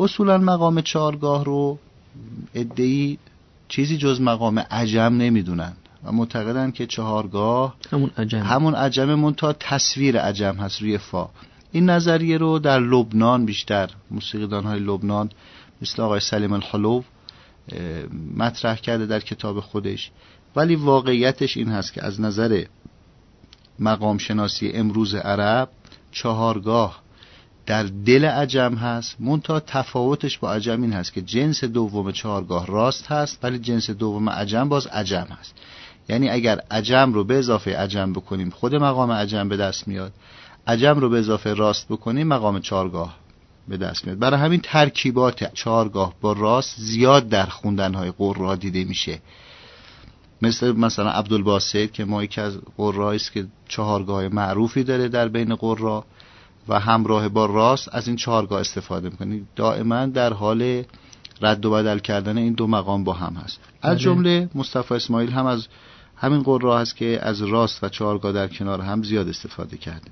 اصولا مقام چهارگاه رو ادهی چیزی جز مقام عجم نمی‌دونن و معتقدن که چهارگاه همون عجم. همون عجم منتها تصویر عجم هست روی فا. این نظریه رو در لبنان بیشتر موسیقیدان های لبنان مثل آقای سلیم الحلو مطرح کرده در کتاب خودش. ولی واقعیتش این هست که از نظر مقام شناسی امروز عرب چهارگاه در دل عجم هست منتها تفاوتش با عجم این هست که جنس دوم چهارگاه راست هست ولی جنس دوم عجم باز عجم هست. یعنی اگر عجم رو به اضافه عجم بکنیم خود مقام عجم به دست میاد. عجم رو به اضافه راست بکنیم مقام چهارگاه به دست میاد. برای همین ترکیبات چهارگاه با راست زیاد در خوندنهای قرا دیده میشه. مثل مثلا عبدالباسط که ما یکی از قرایی است که چهارگاه معروفی داره در بین قرا و همراه با راست از این چهارگاه استفاده می‌کنی. دائما در حال رد و بدل کردن این دو مقام با هم هست. از بله. جمله مصطفی اسماعیل هم از همین قرا هست که از راست و چهارگاه در کنار هم زیاد استفاده کرده.